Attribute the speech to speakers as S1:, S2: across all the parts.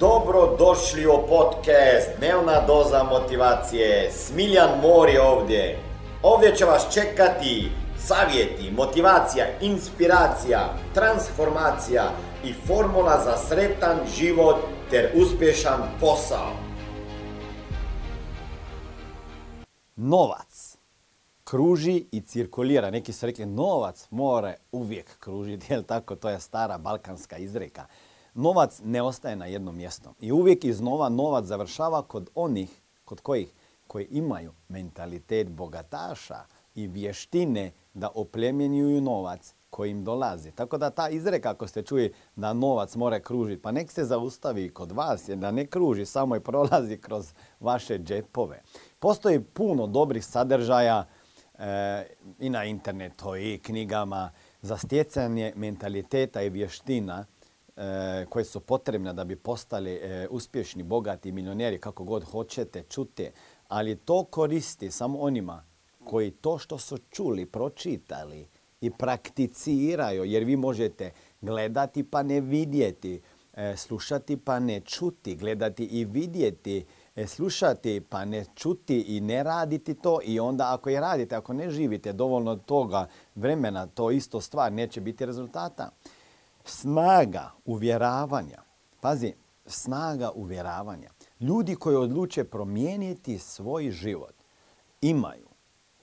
S1: Dobro došli u podcast Dnevna doza motivacije. Smiljan Mor je ovdje. Ovdje će vas čekati savjeti, motivacija, inspiracija, transformacija i formula za sretan život ter uspješan posao.
S2: Novac kruži i cirkulira. Neki su rekli novac mora uvijek kružiti, jel tako? To je stara balkanska izreka. Novac ne ostaje na jednom mjestu. I uvijek iznova novac završava kod onih, kod kojih, koji imaju mentalitet bogataša i vještine da opljemenjuju novac koji im dolazi. Tako da ta izreka ako ste čuli da novac mora kružiti, pa nek se zaustavi kod vas, jer da ne kruži, samo i prolazi kroz vaše džepove. Postoji puno dobrih sadržaja e, i na internetu i knjigama za stjecanje mentaliteta i vještina koje su potrebne da bi postali e, uspješni, bogati milioneri, kako god hoćete, čute. Ali to koristi samo onima koji to što su čuli, pročitali i prakticiraju, jer vi možete gledati pa ne vidjeti, e, slušati pa ne čuti, gledati i vidjeti, e, slušati pa ne čuti i ne raditi to i onda ako je radite, ako ne živite dovoljno toga vremena, to isto stvar, neće biti rezultata. Snaga uvjeravanja, pazi, snaga uvjeravanja. Ljudi koji odluče promijeniti svoj život imaju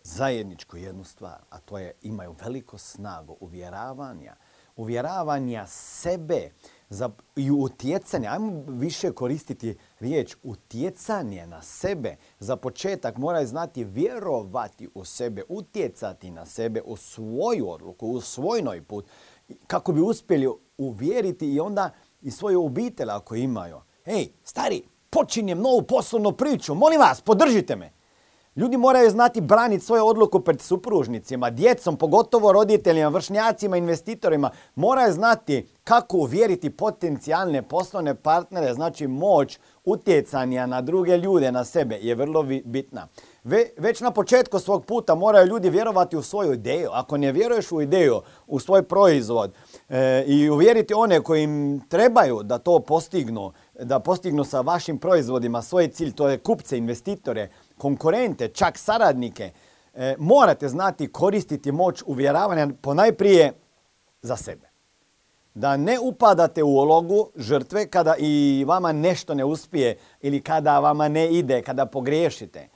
S2: zajedničku jednu stvar, a to je imaju veliko snagu uvjeravanja, uvjeravanja sebe za, i utjecanja. Ajmo više koristiti riječ utjecanje na sebe. Za početak moraju znati vjerovati u sebe, utjecati na sebe, u svoju odluku, u svoj put, kako bi uspjeli uvjeriti i onda i svoju obitelj ako imaju. Hej, stari, počinjem novu poslovnu priču, molim vas, podržite me. Ljudi moraju znati braniti svoju odluku pred supružnicima, djecom, pogotovo roditeljima, vršnjacima, investitorima. Moraju znati kako uvjeriti potencijalne poslovne partnere, znači moć utjecanja na druge ljude, na sebe je vrlo bitna. Već na početku svog puta moraju ljudi vjerovati u svoju ideju. Ako ne vjeruješ u ideju, u svoj proizvod e, i uvjeriti one koji im trebaju da to postignu, da postignu sa vašim proizvodima svoj cilj, to je kupce, investitore, konkurente, čak saradnike, e, morate znati koristiti moć uvjeravanja ponajprije za sebe. Da ne upadate u ulogu žrtve kada i vama nešto ne uspije ili kada vama ne ide, kada pogriješite.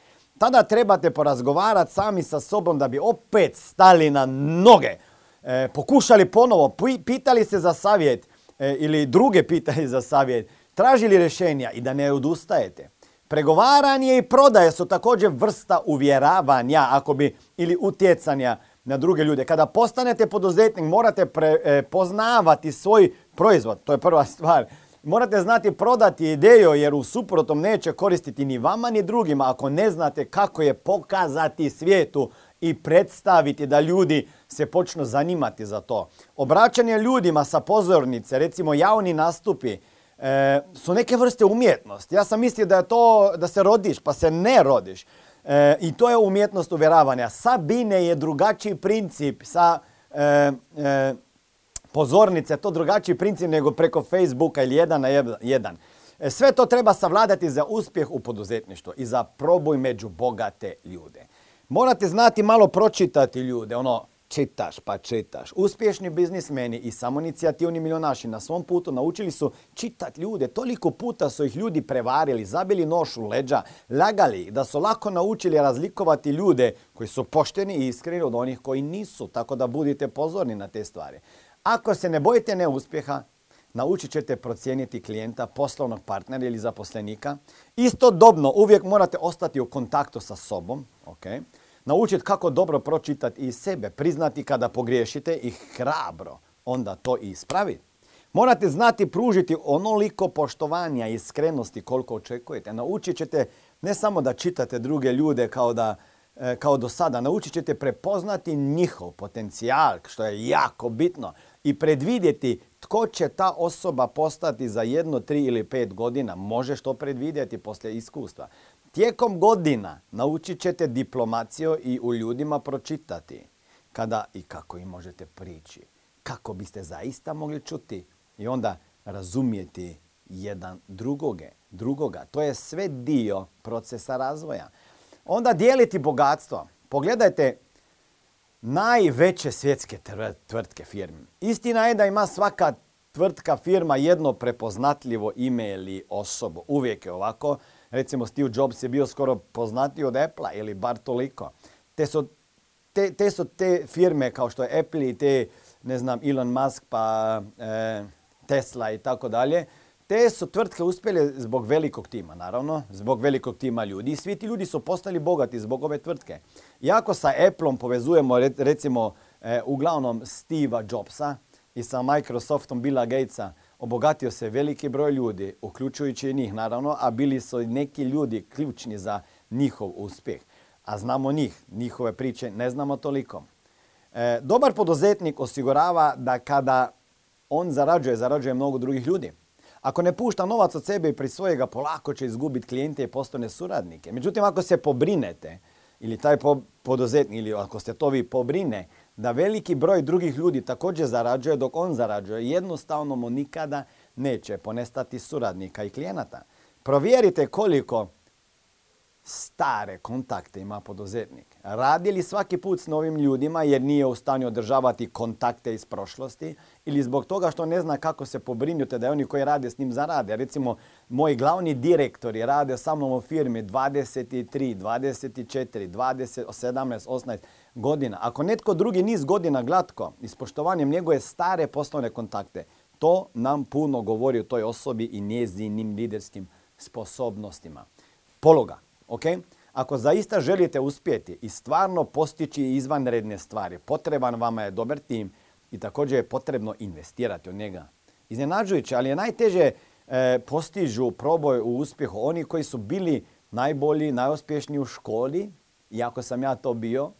S2: Tada trebate porazgovarati sami sa sobom da bi opet stali na noge, e, pokušali ponovo, pitali se za savjet e, ili druge pitali za savjet, tražili rješenja i da ne odustajete. Pregovaranje i prodaje su također vrsta uvjeravanja ako bi, ili utjecanja na druge ljude. Kada postanete poduzetnik morate prepoznavati e, svoj proizvod, to je prva stvar. Morate znati prodati ideju jer u suprotnom neće koristiti ni vama ni drugima ako ne znate kako je pokazati svijetu i predstaviti da ljudi se počnu zanimati za to. Obraćanje ljudima sa pozornice, recimo javni nastupi, e, su neke vrste umjetnosti. Ja sam mislio da je to da se rodiš, pa se ne rodiš. E, I to je umjetnost uvjeravanja. Sa bine je drugačiji princip, sa e, pozornice to drugačiji princip nego preko Facebooka ili jedan na jedan. Sve to treba savladati za uspjeh u poduzetništvu i za proboj među bogate ljude. Morate znati malo pročitati ljude, ono čitaš pa čitaš. Uspješni biznismeni i samoinicijativni milionaši na svom putu naučili su čitati ljude. Toliko puta su ih ljudi prevarili, zabili noš u leđa, lagali da su lako naučili razlikovati ljude koji su pošteni i iskreni od onih koji nisu. Tako da budite pozorni na te stvari. Ako se ne bojite neuspjeha, naučit ćete procijeniti klijenta, poslovnog partnera ili zaposlenika. Istodobno uvijek morate ostati u kontaktu sa sobom. Okay? naučiti kako dobro pročitati i sebe, priznati kada pogriješite i hrabro onda to ispraviti. Morate znati pružiti onoliko poštovanja i iskrenosti koliko očekujete. Naučit ćete ne samo da čitate druge ljude kao, da, e, kao do sada, naučit ćete prepoznati njihov potencijal, što je jako bitno, i predvidjeti tko će ta osoba postati za jedno, tri ili pet godina. Možeš to predvidjeti poslije iskustva. Tijekom godina naučit ćete diplomaciju i u ljudima pročitati kada i kako im možete prići. Kako biste zaista mogli čuti i onda razumijeti jedan drugoge, drugoga. To je sve dio procesa razvoja. Onda dijeliti bogatstvo. Pogledajte najveće svjetske tvrtke firme. Istina je da ima svaka tvrtka, firma jedno prepoznatljivo ime ili osobu. Uvijek je ovako. Recimo Steve Jobs je bio skoro poznatiji od Apple ili bar toliko. Te su te, te su te firme kao što je Apple i te, ne znam, Elon Musk pa e, Tesla i tako dalje, te su tvrtke uspjele zbog velikog tima, naravno, zbog velikog tima ljudi. I svi ti ljudi su postali bogati zbog ove tvrtke. Iako sa Appleom povezujemo recimo e, uglavnom Steva Jobsa i sa Microsoftom Billa Gatesa, obogatio se veliki broj ljudi, uključujući i njih naravno, a bili su neki ljudi ključni za njihov uspjeh. A znamo njih, njihove priče ne znamo toliko. E, dobar poduzetnik osigurava da kada on zarađuje, zarađuje mnogo drugih ljudi. Ako ne pušta novac od sebe i pri svojega, polako će izgubiti klijente i postane suradnike. Međutim, ako se pobrinete, ili taj poduzetnik, ili ako ste to vi pobrine, da veliki broj drugih ljudi također zarađuje dok on zarađuje, jednostavno mu nikada neće ponestati suradnika i klijenata. Provjerite koliko stare kontakte ima poduzetnik. Radi li svaki put s novim ljudima jer nije u stanju održavati kontakte iz prošlosti ili zbog toga što ne zna kako se pobrinuti da oni koji rade s njim zarade. Recimo, moji glavni direktori rade sa mnom u firmi 23, 24, 20, 17, 18 godina. Ako netko drugi niz godina glatko, ispoštovanjem njegove stare poslovne kontakte, to nam puno govori o toj osobi i njezinim liderskim sposobnostima. Pologa. Ok? Ako zaista želite uspjeti i stvarno postići izvanredne stvari, potreban vama je dobar tim i također je potrebno investirati u njega. Iznenađujuće, ali je najteže e, postižu proboj u uspjehu oni koji su bili najbolji, najuspješniji u školi, iako sam ja to bio,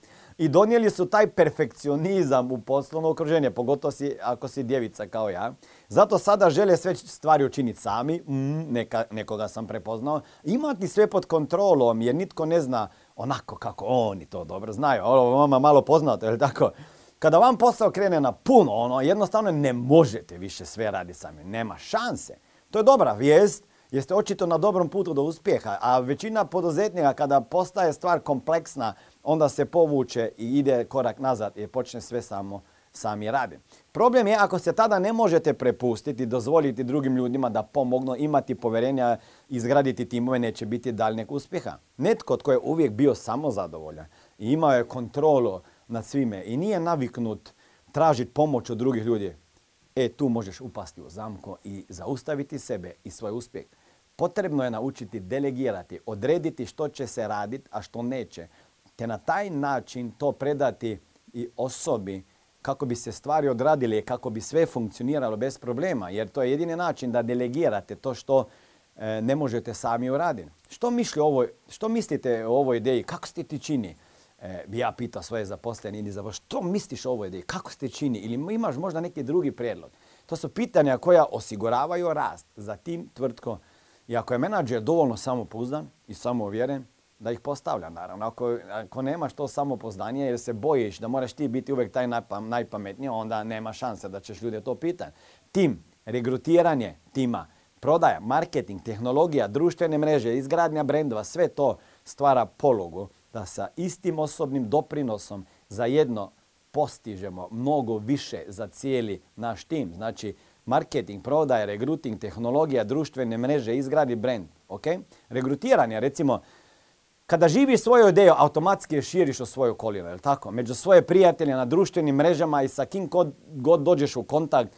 S2: i donijeli su taj perfekcionizam u poslovno okruženje, pogotovo si, ako si djevica kao ja. Zato sada žele sve stvari učiniti sami, mm, neka, nekoga sam prepoznao, imati sve pod kontrolom jer nitko ne zna onako kako oni to dobro znaju. Ovo vama malo poznato, je tako? Kada vam posao krene na puno, ono, jednostavno ne možete više sve raditi sami. Nema šanse. To je dobra vijest, jeste očito na dobrom putu do uspjeha, a većina poduzetnika kada postaje stvar kompleksna, onda se povuče i ide korak nazad i počne sve samo sami radi. Problem je ako se tada ne možete prepustiti, dozvoliti drugim ljudima da pomognu, imati povjerenja, izgraditi timove, neće biti daljnjeg uspjeha. Netko tko je uvijek bio samo zadovoljan i imao je kontrolu nad svime i nije naviknut tražiti pomoć od drugih ljudi, e tu možeš upasti u zamko i zaustaviti sebe i svoj uspjeh. Potrebno je naučiti delegirati, odrediti što će se raditi, a što neće, te na taj način to predati i osobi kako bi se stvari odradile, kako bi sve funkcioniralo bez problema, jer to je jedini način da delegirate to što e, ne možete sami uraditi. Što, što mislite o ovoj ideji? Kako ste ti čini? E, bi ja pitao svoje zaposlene ili za što misliš o ovoj ideji? Kako ste čini? Ili imaš možda neki drugi prijedlog? To su pitanja koja osiguravaju rast za tim tvrtko. I ako je menadžer dovoljno samopouzdan i samouvjeren, da ih postavlja naravno. Ako, ako nemaš to samopoznanje jer se bojiš da moraš ti biti uvijek taj najpametniji, onda nema šanse da ćeš ljude to pitati. Tim, regrutiranje tima, prodaja, marketing, tehnologija, društvene mreže, izgradnja brendova, sve to stvara pologu da sa istim osobnim doprinosom zajedno postižemo mnogo više za cijeli naš tim. Znači, marketing, prodaja, regruting, tehnologija, društvene mreže, izgradi brend. Okay? Regrutiranje, recimo, kada živiš svoju ideju, automatski je širiš u svoju okolinu, je tako? Među svoje prijatelje na društvenim mrežama i sa kim god, dođeš u kontakt,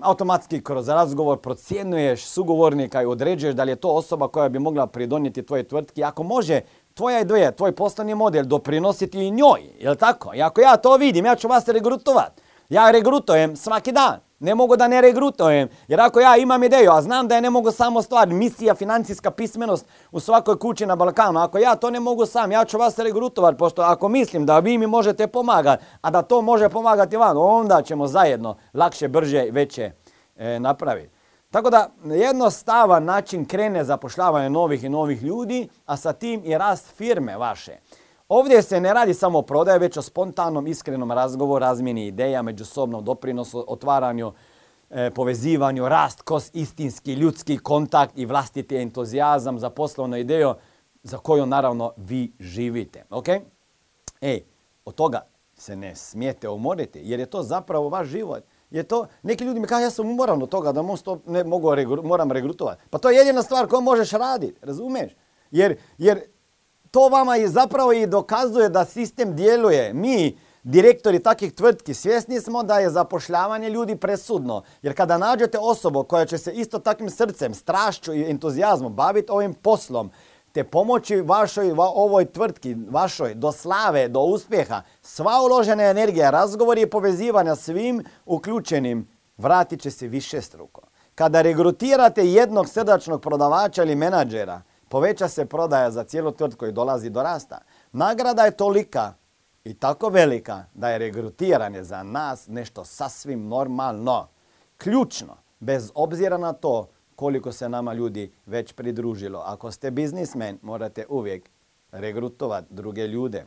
S2: automatski kroz razgovor procjenjuješ sugovornika i određuješ da li je to osoba koja bi mogla pridonijeti tvoje tvrtki. Ako može tvoja ideja, tvoj poslovni model doprinositi i njoj, je tako? I ako ja to vidim, ja ću vas regrutovat. Ja regrutujem svaki dan. Ne mogu da ne regrutujem. Jer ako ja imam ideju, a znam da je ne mogu samo stvar, misija, financijska pismenost u svakoj kući na Balkanu. Ako ja to ne mogu sam, ja ću vas regrutovati. Pošto ako mislim da vi mi možete pomagati, a da to može pomagati vam, onda ćemo zajedno lakše, brže veće e, napraviti. Tako da jednostavan način krene zapošljavanje novih i novih ljudi, a sa tim i rast firme vaše. Ovdje se ne radi samo o prodaji, već o spontanom, iskrenom razgovoru, razmjeni ideja, međusobnom doprinosu, otvaranju e, povezivanju, rast kroz istinski ljudski kontakt i vlastiti entuzijazam za poslovnu ideju za koju naravno vi živite. Ej, od toga se ne smijete umoriti jer je to zapravo vaš život. Je to, neki ljudi mi kažu ja sam umoran od toga da ne mogu moram regrutovati. Pa to je jedina stvar koju možeš raditi, razumiješ? Jer, jer to vama i zapravo i dokazuje da sistem djeluje. Mi, direktori takvih tvrtki, svjesni smo da je zapošljavanje ljudi presudno. Jer kada nađete osobu koja će se isto takvim srcem, strašću i entuzijazmom baviti ovim poslom, te pomoći vašoj ovoj tvrtki, vašoj do slave, do uspjeha, sva uložena energija, razgovori i povezivanja svim uključenim vratit će se više struko. Kada regrutirate jednog srdačnog prodavača ili menadžera, poveća se prodaja za cijelu tvrtku i dolazi do rasta. Nagrada je tolika i tako velika da je regrutiranje za nas nešto sasvim normalno. Ključno, bez obzira na to koliko se nama ljudi već pridružilo. Ako ste biznismen, morate uvijek regrutovati druge ljude.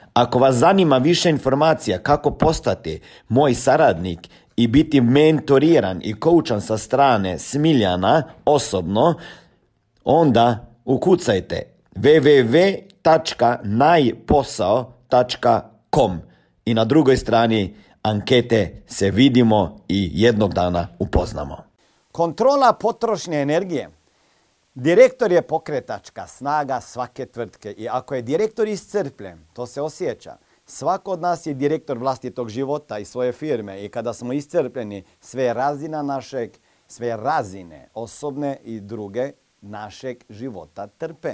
S1: Ako vas zanima više informacija kako postati moj saradnik i biti mentoriran i koučan sa strane Smiljana osobno, onda ukucajte www.najposao.com i na drugoj strani ankete se vidimo i jednog dana upoznamo.
S2: Kontrola potrošnje energije Direktor je pokretačka snaga svake tvrtke i ako je direktor iscrpljen, to se osjeća. Svako od nas je direktor vlastitog života i svoje firme i kada smo iscrpljeni, sve razina našeg, sve razine osobne i druge našeg života trpe.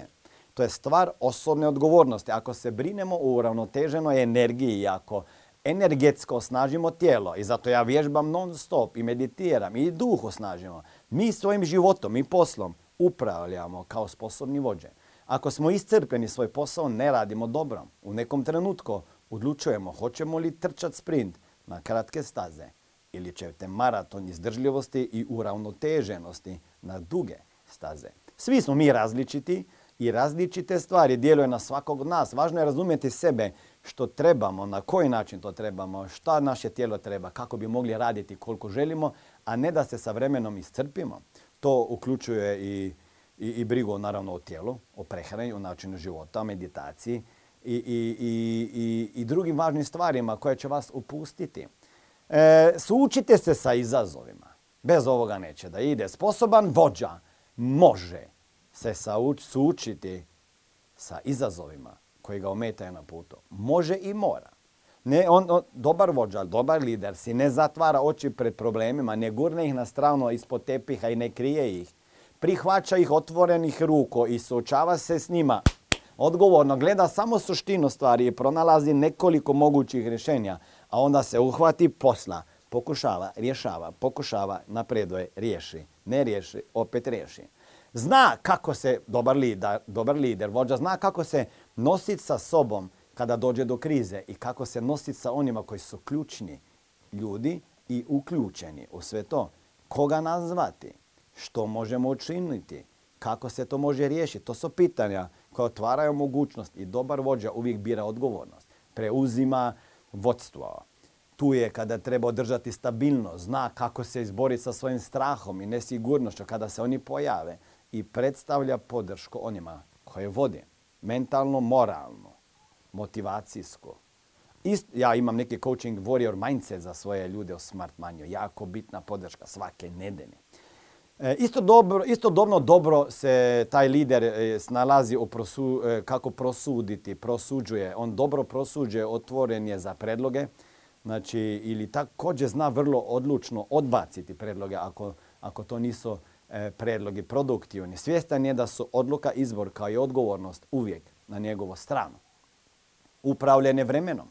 S2: To je stvar osobne odgovornosti. Ako se brinemo o uravnoteženoj energiji i ako energetsko osnažimo tijelo i zato ja vježbam non stop i meditiram i duh osnažimo, mi svojim životom i poslom upravljamo kao sposobni vođe. Ako smo iscrpljeni svoj posao, ne radimo dobro. U nekom trenutku odlučujemo hoćemo li trčati sprint na kratke staze ili ćete maraton izdržljivosti i uravnoteženosti na duge staze. Svi smo mi različiti i različite stvari djeluje na svakog od nas. Važno je razumjeti sebe što trebamo, na koji način to trebamo, šta naše tijelo treba, kako bi mogli raditi koliko želimo, a ne da se sa vremenom iscrpimo. To uključuje i, i, i brigu naravno o tijelu, o prehrani, o načinu života, meditaciji i, i, i drugim važnim stvarima koje će vas upustiti. E, sučite se sa izazovima. Bez ovoga neće da ide. Sposoban vođa može se sučiti sa izazovima koji ga ometaju na putu. Može i mora. Ne, on, on, dobar vođa, dobar lider si ne zatvara oči pred problemima, ne gurne ih na stranu ispod tepiha i ne krije ih. Prihvaća ih otvorenih ruko i suočava se s njima. Odgovorno gleda samo suštinu stvari i pronalazi nekoliko mogućih rješenja, a onda se uhvati posla, pokušava, rješava, pokušava, napreduje, riješi, ne riješi, opet riješi. Zna kako se, dobar lider, dobar lider, vođa, zna kako se nositi sa sobom, kada dođe do krize i kako se nositi sa onima koji su ključni ljudi i uključeni u sve to. Koga nazvati? Što možemo učiniti? Kako se to može riješiti? To su pitanja koje otvaraju mogućnost i dobar vođa uvijek bira odgovornost. Preuzima vodstvo. Tu je kada treba održati stabilnost, zna kako se izboriti sa svojim strahom i nesigurnošću kada se oni pojave i predstavlja podršku onima koje vodi. Mentalno, moralno motivacijsko. ja imam neki coaching warrior mindset za svoje ljude o Smart Manju. Jako bitna podrška svake nedelje. E, isto dobro, istodobno dobro se taj lider e, snalazi u prosu, e, kako prosuditi, prosuđuje. On dobro prosuđuje, otvoren je za predloge. Znači, ili također zna vrlo odlučno odbaciti predloge ako, ako to nisu predlogi produktivni. Svjestan je da su odluka, izbor kao i odgovornost uvijek na njegovu stranu upravljanje vremenom.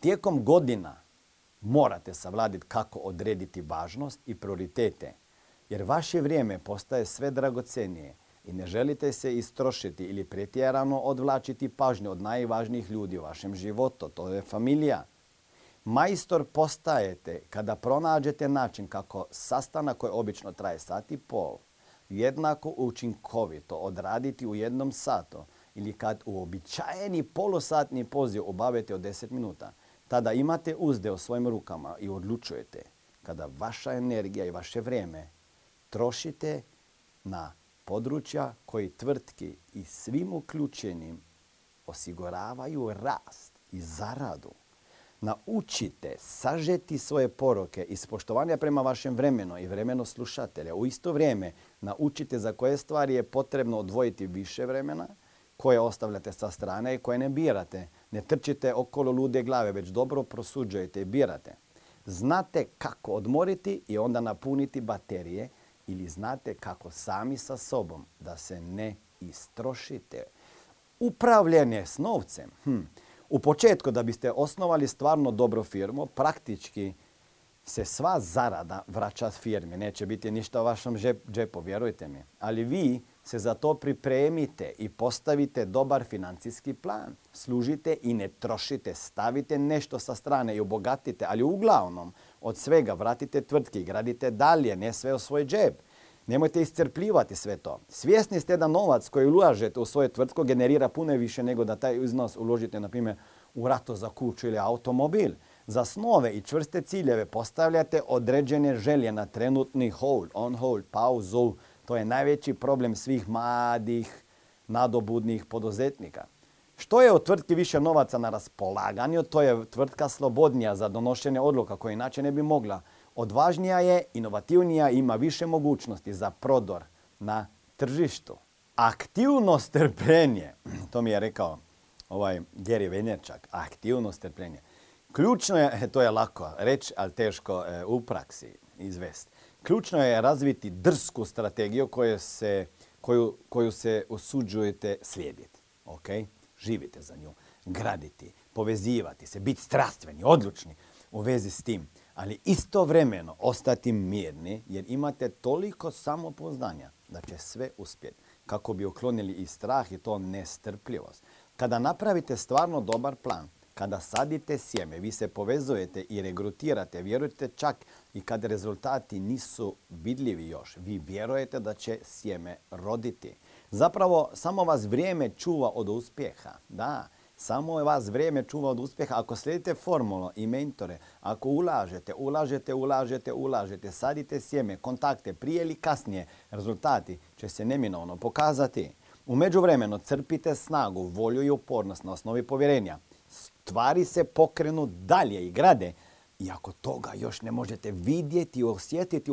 S2: Tijekom godina morate savladiti kako odrediti važnost i prioritete Jer vaše vrijeme postaje sve dragocenije i ne želite se istrošiti ili pretjerano odvlačiti pažnju od najvažnijih ljudi u vašem životu. To je familija. Majstor postajete kada pronađete način kako sastanak koji obično traje sat i pol jednako učinkovito odraditi u jednom satu ili kad uobičajeni polosatni poziv obavite od 10 minuta, tada imate uzde u svojim rukama i odlučujete kada vaša energija i vaše vrijeme trošite na područja koji tvrtki i svim uključenim osiguravaju rast i zaradu. Naučite sažeti svoje poroke iz poštovanja prema vašem vremenu i vremenu slušatelja. U isto vrijeme naučite za koje stvari je potrebno odvojiti više vremena, koje ostavljate sa strane i koje ne birate. Ne trčite okolo lude glave, već dobro prosuđujete i birate. Znate kako odmoriti i onda napuniti baterije ili znate kako sami sa sobom da se ne istrošite. Upravljanje s novcem. Hm. U početku da biste osnovali stvarno dobro firmu, praktički se sva zarada vraća firmi. Neće biti ništa u vašem džepu, vjerujte mi. Ali vi se za to pripremite i postavite dobar financijski plan. Služite i ne trošite. Stavite nešto sa strane i obogatite, ali uglavnom od svega vratite tvrtke i gradite dalje, ne sve u svoj džep. Nemojte iscrpljivati sve to. Svjesni ste da novac koji ulažete u svoje tvrtko generira puno više nego da taj iznos uložite, na primjer, u rato za kuću ili automobil. Za snove i čvrste ciljeve postavljate određene želje na trenutni hold, on hold, pauzu. To je najveći problem svih mladih, nadobudnih poduzetnika. Što je u tvrtki više novaca na raspolaganju, to je tvrtka slobodnija za donošenje odluka koje inače ne bi mogla. Odvažnija je, inovativnija i ima više mogućnosti za prodor na tržištu. Aktivnost trpljenje, to mi je rekao ovaj Geri Venjerčak, aktivnost trpljenje. Ključno je, to je lako reći, ali teško e, u praksi izvesti. Ključno je razviti drsku strategiju koju se, koju, koju se osuđujete slijediti. Ok? Živite za nju. Graditi, povezivati se, biti strastveni, odlučni u vezi s tim. Ali istovremeno ostati mirni jer imate toliko samopoznanja da će sve uspjeti kako bi uklonili i strah i to nestrpljivost. Kada napravite stvarno dobar plan, kada sadite sjeme, vi se povezujete i regrutirate, vjerujete čak i kad rezultati nisu vidljivi još, vi vjerujete da će sjeme roditi. Zapravo, samo vas vrijeme čuva od uspjeha. Da, samo vas vrijeme čuva od uspjeha. Ako slijedite formulu i mentore, ako ulažete, ulažete, ulažete, ulažete, sadite sjeme, kontakte, prije ili kasnije, rezultati će se neminovno pokazati. U međuvremenu crpite snagu, volju i upornost na osnovi povjerenja. Stvari se pokrenu dalje i grade. I ako toga još ne možete vidjeti i osjetiti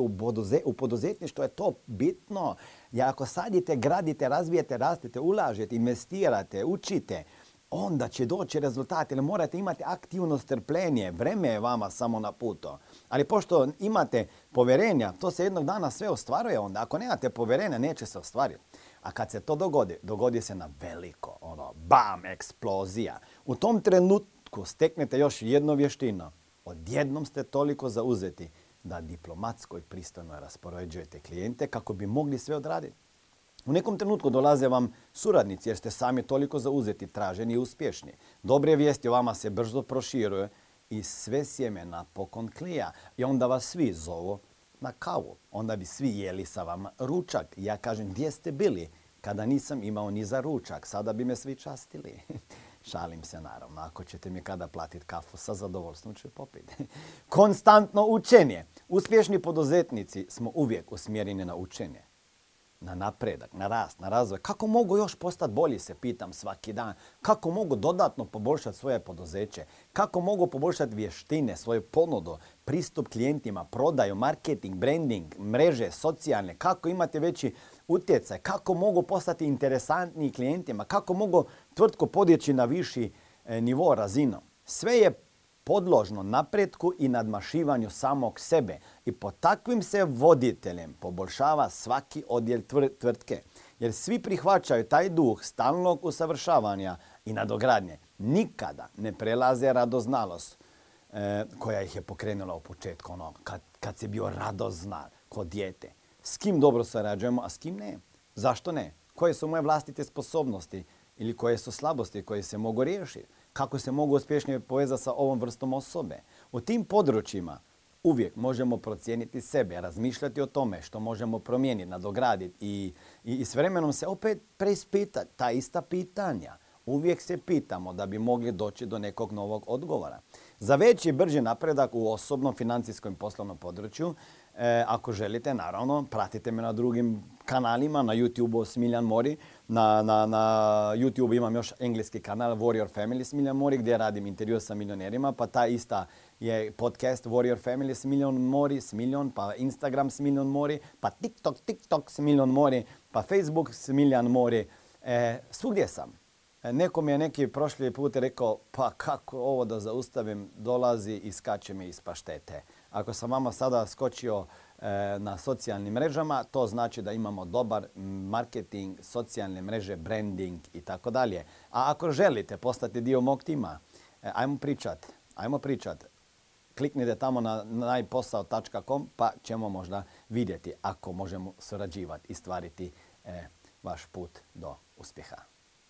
S2: u poduzetništvu, je to bitno. I ako sadite, gradite, razvijete, rastete, ulažete, investirate, učite, onda će doći rezultat. Ili morate imati aktivno strpljenje. Vreme je vama samo na putu. Ali pošto imate povjerenja, to se jednog dana sve ostvaruje onda. Ako nemate povjerenja, neće se ostvariti. A kad se to dogodi, dogodi se na veliko, ono, bam, eksplozija. U tom trenutku steknete još jednu vještinu. Odjednom ste toliko zauzeti da diplomatsko i pristojno raspoređujete klijente kako bi mogli sve odraditi. U nekom trenutku dolaze vam suradnici jer ste sami toliko zauzeti, traženi i uspješni. Dobre vijesti o vama se brzo proširuje i sve sjeme napokon klija. I onda vas svi zovu na kavu. Onda bi svi jeli sa vama ručak. Ja kažem, gdje ste bili kada nisam imao ni za ručak? Sada bi me svi častili. Šalim se naravno. Ako ćete mi kada platiti kafu, sa zadovoljstvom ću popiti. Konstantno učenje. Uspješni poduzetnici smo uvijek usmjereni na učenje na napredak, na rast, na razvoj. Kako mogu još postati bolji, se pitam svaki dan. Kako mogu dodatno poboljšati svoje poduzeće? Kako mogu poboljšati vještine, svoju ponudu, pristup klijentima, prodaju, marketing, branding, mreže, socijalne? Kako imati veći utjecaj? Kako mogu postati interesantniji klijentima? Kako mogu tvrtku podići na viši e, nivo razinu? Sve je podložno napretku i nadmašivanju samog sebe. I po takvim se voditeljem poboljšava svaki odjel tvrtke. Jer svi prihvaćaju taj duh stalnog usavršavanja i nadogradnje. Nikada ne prelaze radoznalost e, koja ih je pokrenula u početku, ono, kad, kad si bio radoznal kod dijete. S kim dobro sarađujemo, a s kim ne. Zašto ne? Koje su moje vlastite sposobnosti ili koje su slabosti koje se mogu riješiti? Kako se mogu uspješnije povezati sa ovom vrstom osobe? U tim područjima uvijek možemo procijeniti sebe, razmišljati o tome što možemo promijeniti, nadograditi i, i, i s vremenom se opet preispitati ta ista pitanja. Uvijek se pitamo da bi mogli doći do nekog novog odgovora. Za veći i brži napredak u osobnom, financijskom i poslovnom području, e, ako želite, naravno, pratite me na drugim kanalima, na YouTube-u Smiljan Mori, na, na, na YouTube imam još engleski kanal Warrior Family Smiljan Mori gdje radim intervju sa milionerima, pa ta ista je podcast Warrior Family s Milion Mori, s Milion, pa Instagram s Milion Mori, pa TikTok, TikTok s Milion Mori, pa Facebook s Miljan Mori. E, svugdje sam. E, neko mi je neki prošli put rekao, pa kako ovo da zaustavim, dolazi i skače mi iz paštete. Ako sam vama sada skočio e, na socijalnim mrežama, to znači da imamo dobar marketing, socijalne mreže, branding i tako dalje. A ako želite postati dio mog tima, e, ajmo pričat, ajmo pričat. Kliknite tamo na najposao.com pa ćemo možda vidjeti ako možemo surađivati i stvariti vaš put do uspjeha.